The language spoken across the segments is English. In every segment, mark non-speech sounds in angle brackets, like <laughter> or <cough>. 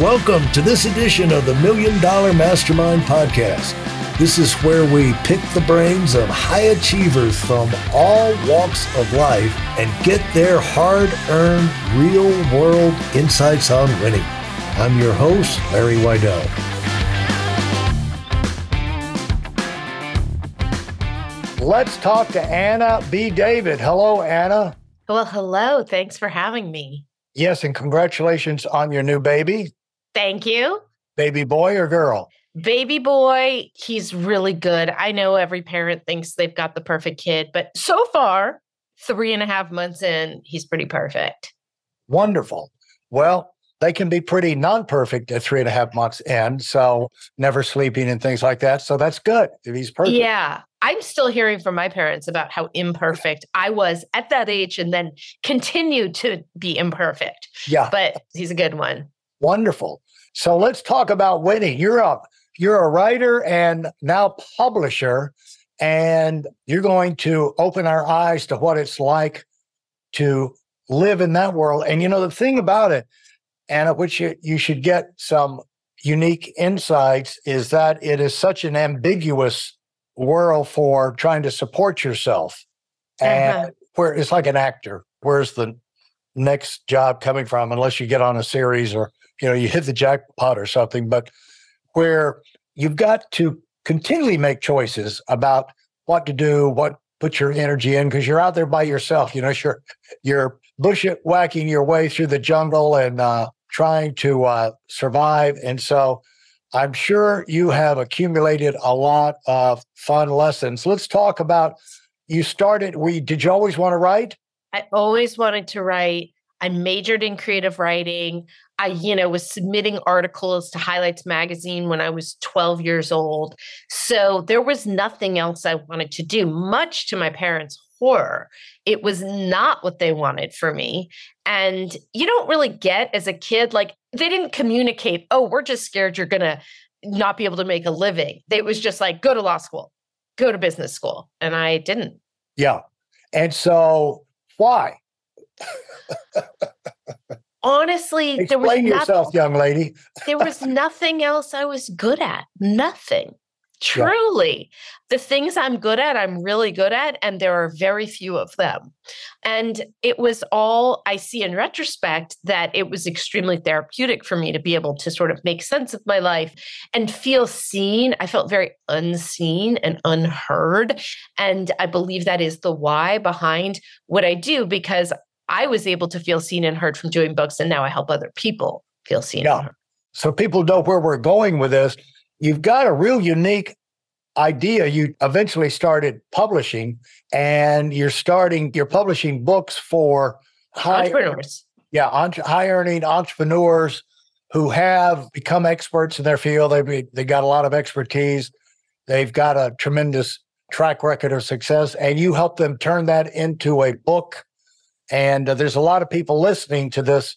Welcome to this edition of the Million Dollar Mastermind Podcast. This is where we pick the brains of high achievers from all walks of life and get their hard earned, real world insights on winning. I'm your host, Larry Weidel. Let's talk to Anna B. David. Hello, Anna. Well, hello. Thanks for having me. Yes, and congratulations on your new baby. Thank you. Baby boy or girl? Baby boy, he's really good. I know every parent thinks they've got the perfect kid, but so far, three and a half months in, he's pretty perfect. Wonderful. Well, they can be pretty non perfect at three and a half months in. So never sleeping and things like that. So that's good if he's perfect. Yeah. I'm still hearing from my parents about how imperfect I was at that age and then continued to be imperfect. Yeah. But he's a good one. Wonderful. So let's talk about winning. You're up. You're a writer and now publisher, and you're going to open our eyes to what it's like to live in that world. And you know, the thing about it, Anna, which you, you should get some unique insights, is that it is such an ambiguous world for trying to support yourself. And uh-huh. where it's like an actor. Where's the next job coming from unless you get on a series or you know you hit the jackpot or something but where you've got to continually make choices about what to do what put your energy in because you're out there by yourself you know you're you're bushwhacking your way through the jungle and uh, trying to uh, survive and so i'm sure you have accumulated a lot of fun lessons. Let's talk about you started we did you always want to write? I always wanted to write. I majored in creative writing. I, you know, was submitting articles to Highlights magazine when I was 12 years old. So there was nothing else I wanted to do, much to my parents' horror. It was not what they wanted for me. And you don't really get as a kid, like, they didn't communicate, oh, we're just scared you're going to not be able to make a living. It was just like, go to law school, go to business school. And I didn't. Yeah. And so why? <laughs> Honestly, Explain there was yourself, nothing, young lady. there was nothing else I was good at. Nothing. Truly, the things I'm good at, I'm really good at, and there are very few of them. And it was all I see in retrospect that it was extremely therapeutic for me to be able to sort of make sense of my life and feel seen. I felt very unseen and unheard. And I believe that is the why behind what I do because I was able to feel seen and heard from doing books, and now I help other people feel seen. Yeah. So people know where we're going with this you've got a real unique idea. You eventually started publishing and you're starting, you're publishing books for high entrepreneurs. Yeah, high earning entrepreneurs who have become experts in their field. They they got a lot of expertise. They've got a tremendous track record of success, and you help them turn that into a book. And uh, there's a lot of people listening to this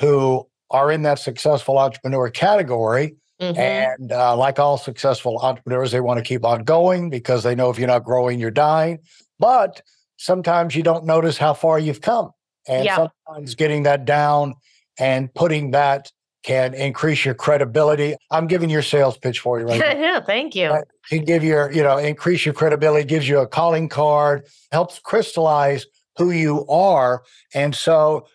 who are in that successful entrepreneur category Mm-hmm. And uh, like all successful entrepreneurs, they want to keep on going because they know if you're not growing, you're dying. But sometimes you don't notice how far you've come. And yeah. sometimes getting that down and putting that can increase your credibility. I'm giving your sales pitch for you right <laughs> now. yeah, thank you. Can give your, you know, increase your credibility, gives you a calling card, helps crystallize who you are. And so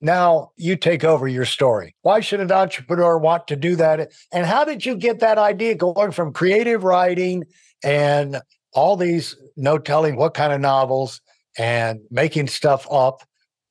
now you take over your story. Why should an entrepreneur want to do that? And how did you get that idea going from creative writing and all these no telling what kind of novels and making stuff up?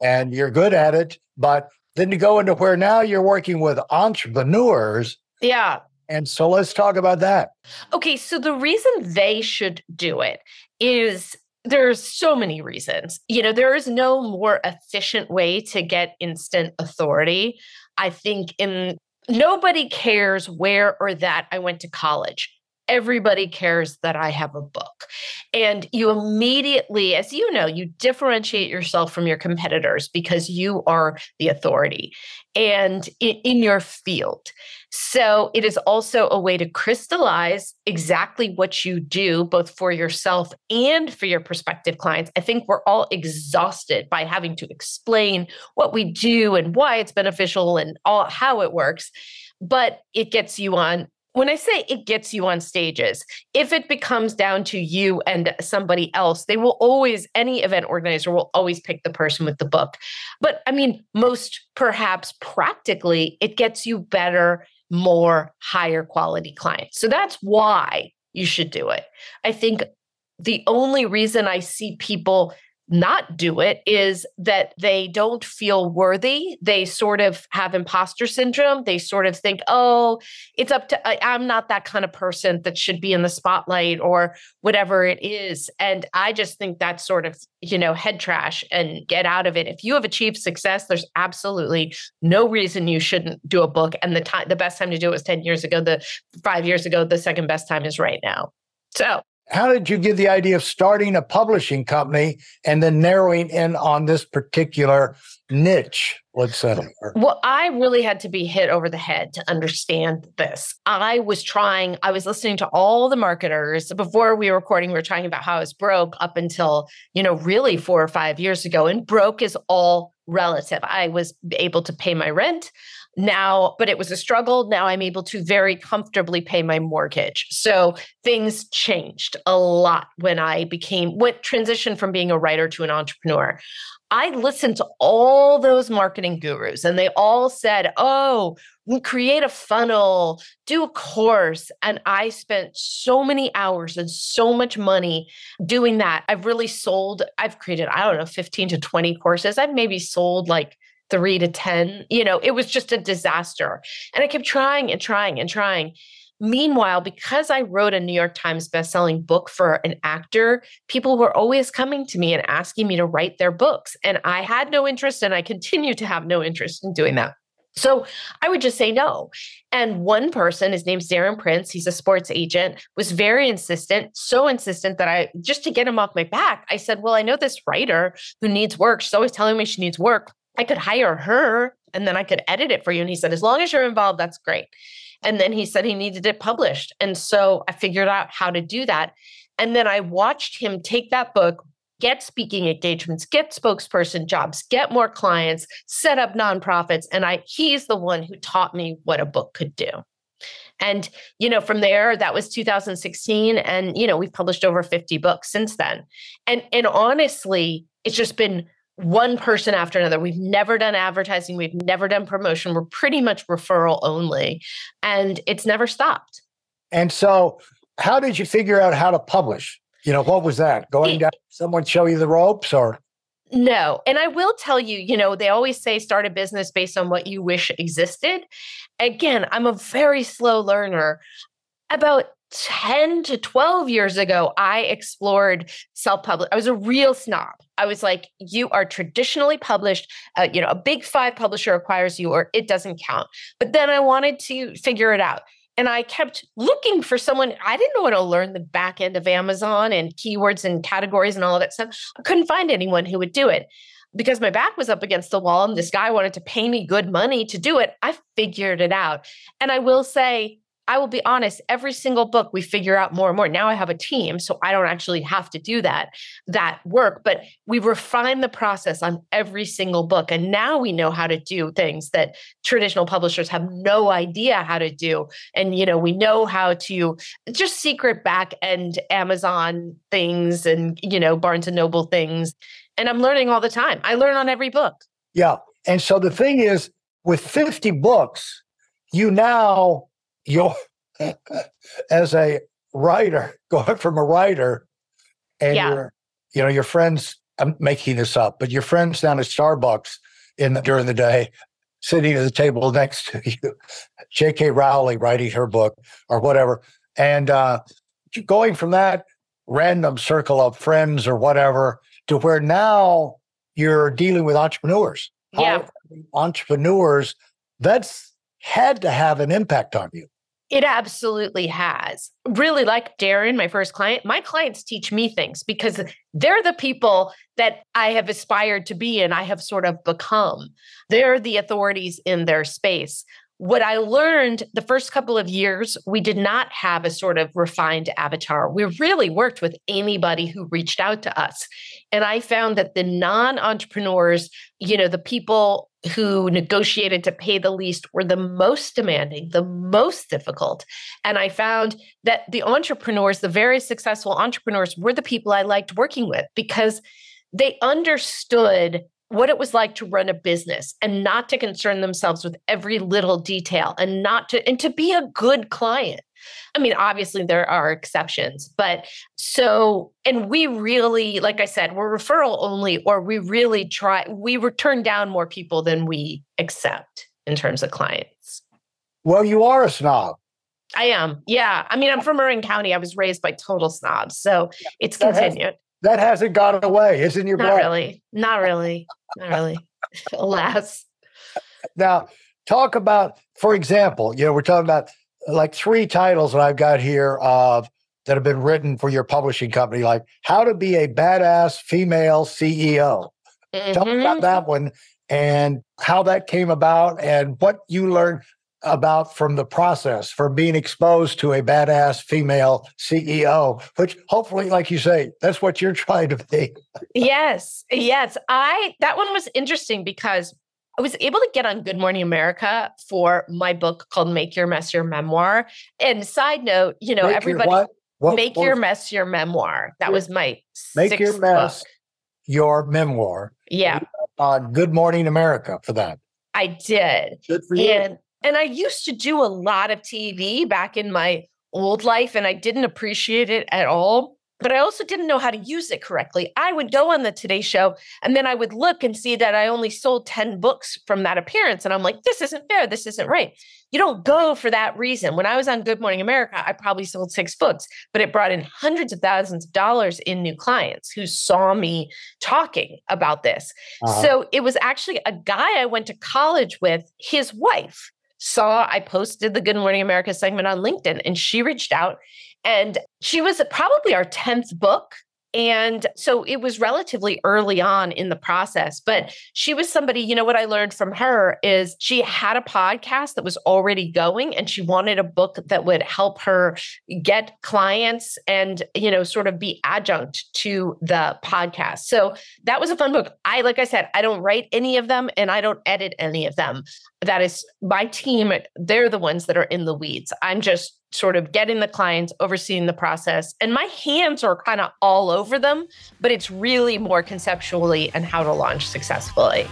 And you're good at it, but then to go into where now you're working with entrepreneurs. Yeah. And so let's talk about that. Okay. So the reason they should do it is there's so many reasons. You know, there is no more efficient way to get instant authority. I think in nobody cares where or that I went to college. Everybody cares that I have a book. And you immediately, as you know, you differentiate yourself from your competitors because you are the authority and in, your field. So it is also a way to crystallize exactly what you do, both for yourself and for your prospective clients. I think we're all exhausted by having to explain what we do and why it's beneficial and all how it works. But it gets you on when I say it gets you on stages, if it becomes down to you and somebody else, they will always, any event organizer will always pick the person with the book. But I mean, most perhaps practically, it gets you better, more higher quality clients. So that's why you should do it. I think the only reason I see people not do it is that they don't feel worthy. They sort of have imposter syndrome. They sort of think, oh, it's up to, I, I'm not that kind of person that should be in the spotlight or whatever it is. And I just think that's sort of, you know, head trash and get out of it. If you have achieved success, there's absolutely no reason you shouldn't do a book. And the time, the best time to do it was 10 years ago. The five years ago, the second best time is right now. So how did you get the idea of starting a publishing company and then narrowing in on this particular niche let's say? Well i really had to be hit over the head to understand this. I was trying i was listening to all the marketers. Before we were recording we were talking about how i was broke up until you know really four or five years ago and broke is all relative. I was able to pay my rent now, but it was a struggle. Now I'm able to very comfortably pay my mortgage. So things changed a lot when I became, what transitioned from being a writer to an entrepreneur. I listened to all those marketing gurus and they all said, oh, create a funnel, do a course. And I spent so many hours and so much money doing that. I've really sold, I've created, I don't know, 15 to 20 courses. I've maybe sold like three to 10. You know, it was just a disaster. And I kept trying and trying and trying. Meanwhile, because I wrote a New York Times bestselling book for an actor, people were always coming to me and asking me to write their books. And I had no interest, and I continue to have no interest in doing that. So I would just say no. And one person, his name's Darren Prince, he's a sports agent, was very insistent, so insistent that I, just to get him off my back, I said, Well, I know this writer who needs work. She's always telling me she needs work. I could hire her and then I could edit it for you. And he said, as long as you're involved, that's great. And then he said he needed it published. And so I figured out how to do that. And then I watched him take that book, get speaking engagements, get spokesperson jobs, get more clients, set up nonprofits. And I he's the one who taught me what a book could do. And, you know, from there, that was 2016. And, you know, we've published over 50 books since then. And and honestly, it's just been one person after another. We've never done advertising, we've never done promotion. We're pretty much referral only, and it's never stopped. And so, how did you figure out how to publish? You know, what was that? Going down, someone show you the ropes or? No. And I will tell you, you know, they always say start a business based on what you wish existed. Again, I'm a very slow learner. About 10 to 12 years ago, I explored self publish. I was a real snob. I was like, you are traditionally published, uh, you know, a big five publisher acquires you or it doesn't count. But then I wanted to figure it out. And I kept looking for someone. I didn't know how to learn the back end of Amazon and keywords and categories and all of that stuff. I couldn't find anyone who would do it because my back was up against the wall and this guy wanted to pay me good money to do it. I figured it out. And I will say, I will be honest, every single book we figure out more and more. Now I have a team, so I don't actually have to do that that work, but we refine the process on every single book and now we know how to do things that traditional publishers have no idea how to do. And you know, we know how to just secret back end Amazon things and you know, Barnes and Noble things. And I'm learning all the time. I learn on every book. Yeah. And so the thing is with 50 books, you now you're as a writer going <laughs> from a writer and yeah. your you know your friends i'm making this up but your friends down at starbucks in the, during the day sitting at the table next to you <laughs> JK Rowling writing her book or whatever and uh, going from that random circle of friends or whatever to where now you're dealing with entrepreneurs yeah entrepreneurs that's had to have an impact on you It absolutely has. Really, like Darren, my first client, my clients teach me things because they're the people that I have aspired to be and I have sort of become. They're the authorities in their space what I learned the first couple of years, we did not have a sort of refined avatar. We really worked with anybody who reached out to us. And I found that the non entrepreneurs, you know, the people who negotiated to pay the least were the most demanding, the most difficult. And I found that the entrepreneurs, the very successful entrepreneurs, were the people I liked working with because they understood what it was like to run a business and not to concern themselves with every little detail and not to and to be a good client i mean obviously there are exceptions but so and we really like i said we're referral only or we really try we turn down more people than we accept in terms of clients well you are a snob I am. Yeah. I mean, I'm from Marin County. I was raised by total snobs. So it's continued that hasn't gone away. It's in your Not blood. really. Not really. Not really. <laughs> Alas. Now, talk about, for example, you know, we're talking about like three titles that I've got here of that have been written for your publishing company, like how to be a badass female CEO. Mm-hmm. Tell me about mm-hmm. that one and how that came about and what you learned about from the process for being exposed to a badass female CEO, which hopefully, like you say, that's what you're trying to be. yes. Yes. I, that one was interesting because I was able to get on Good Morning America for my book called Make Your Mess Your Memoir. And side note, you know, Make everybody your what? What, Make what Your Mess Your Memoir. That was my Make Your Mess book. Your Memoir. Yeah. On Good Morning America for that. I did. Good for you. And and I used to do a lot of TV back in my old life, and I didn't appreciate it at all but I also didn't know how to use it correctly. I would go on the Today Show and then I would look and see that I only sold 10 books from that appearance. And I'm like, this isn't fair. This isn't right. You don't go for that reason. When I was on Good Morning America, I probably sold six books, but it brought in hundreds of thousands of dollars in new clients who saw me talking about this. Uh-huh. So it was actually a guy I went to college with, his wife saw I posted the Good Morning America segment on LinkedIn and she reached out and she was probably our 10th book. And so it was relatively early on in the process, but she was somebody, you know, what I learned from her is she had a podcast that was already going and she wanted a book that would help her get clients and, you know, sort of be adjunct to the podcast. So that was a fun book. I, like I said, I don't write any of them and I don't edit any of them. That is my team. They're the ones that are in the weeds. I'm just sort of getting the clients, overseeing the process. And my hands are kind of all over them, but it's really more conceptually and how to launch successfully.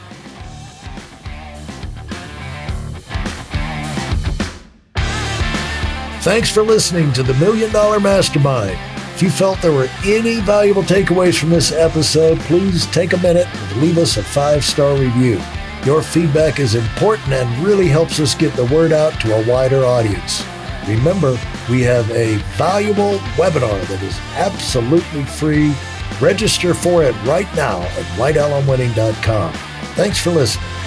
Thanks for listening to the Million Dollar Mastermind. If you felt there were any valuable takeaways from this episode, please take a minute and leave us a five star review. Your feedback is important and really helps us get the word out to a wider audience. Remember, we have a valuable webinar that is absolutely free. Register for it right now at weidelonwinning.com. Thanks for listening.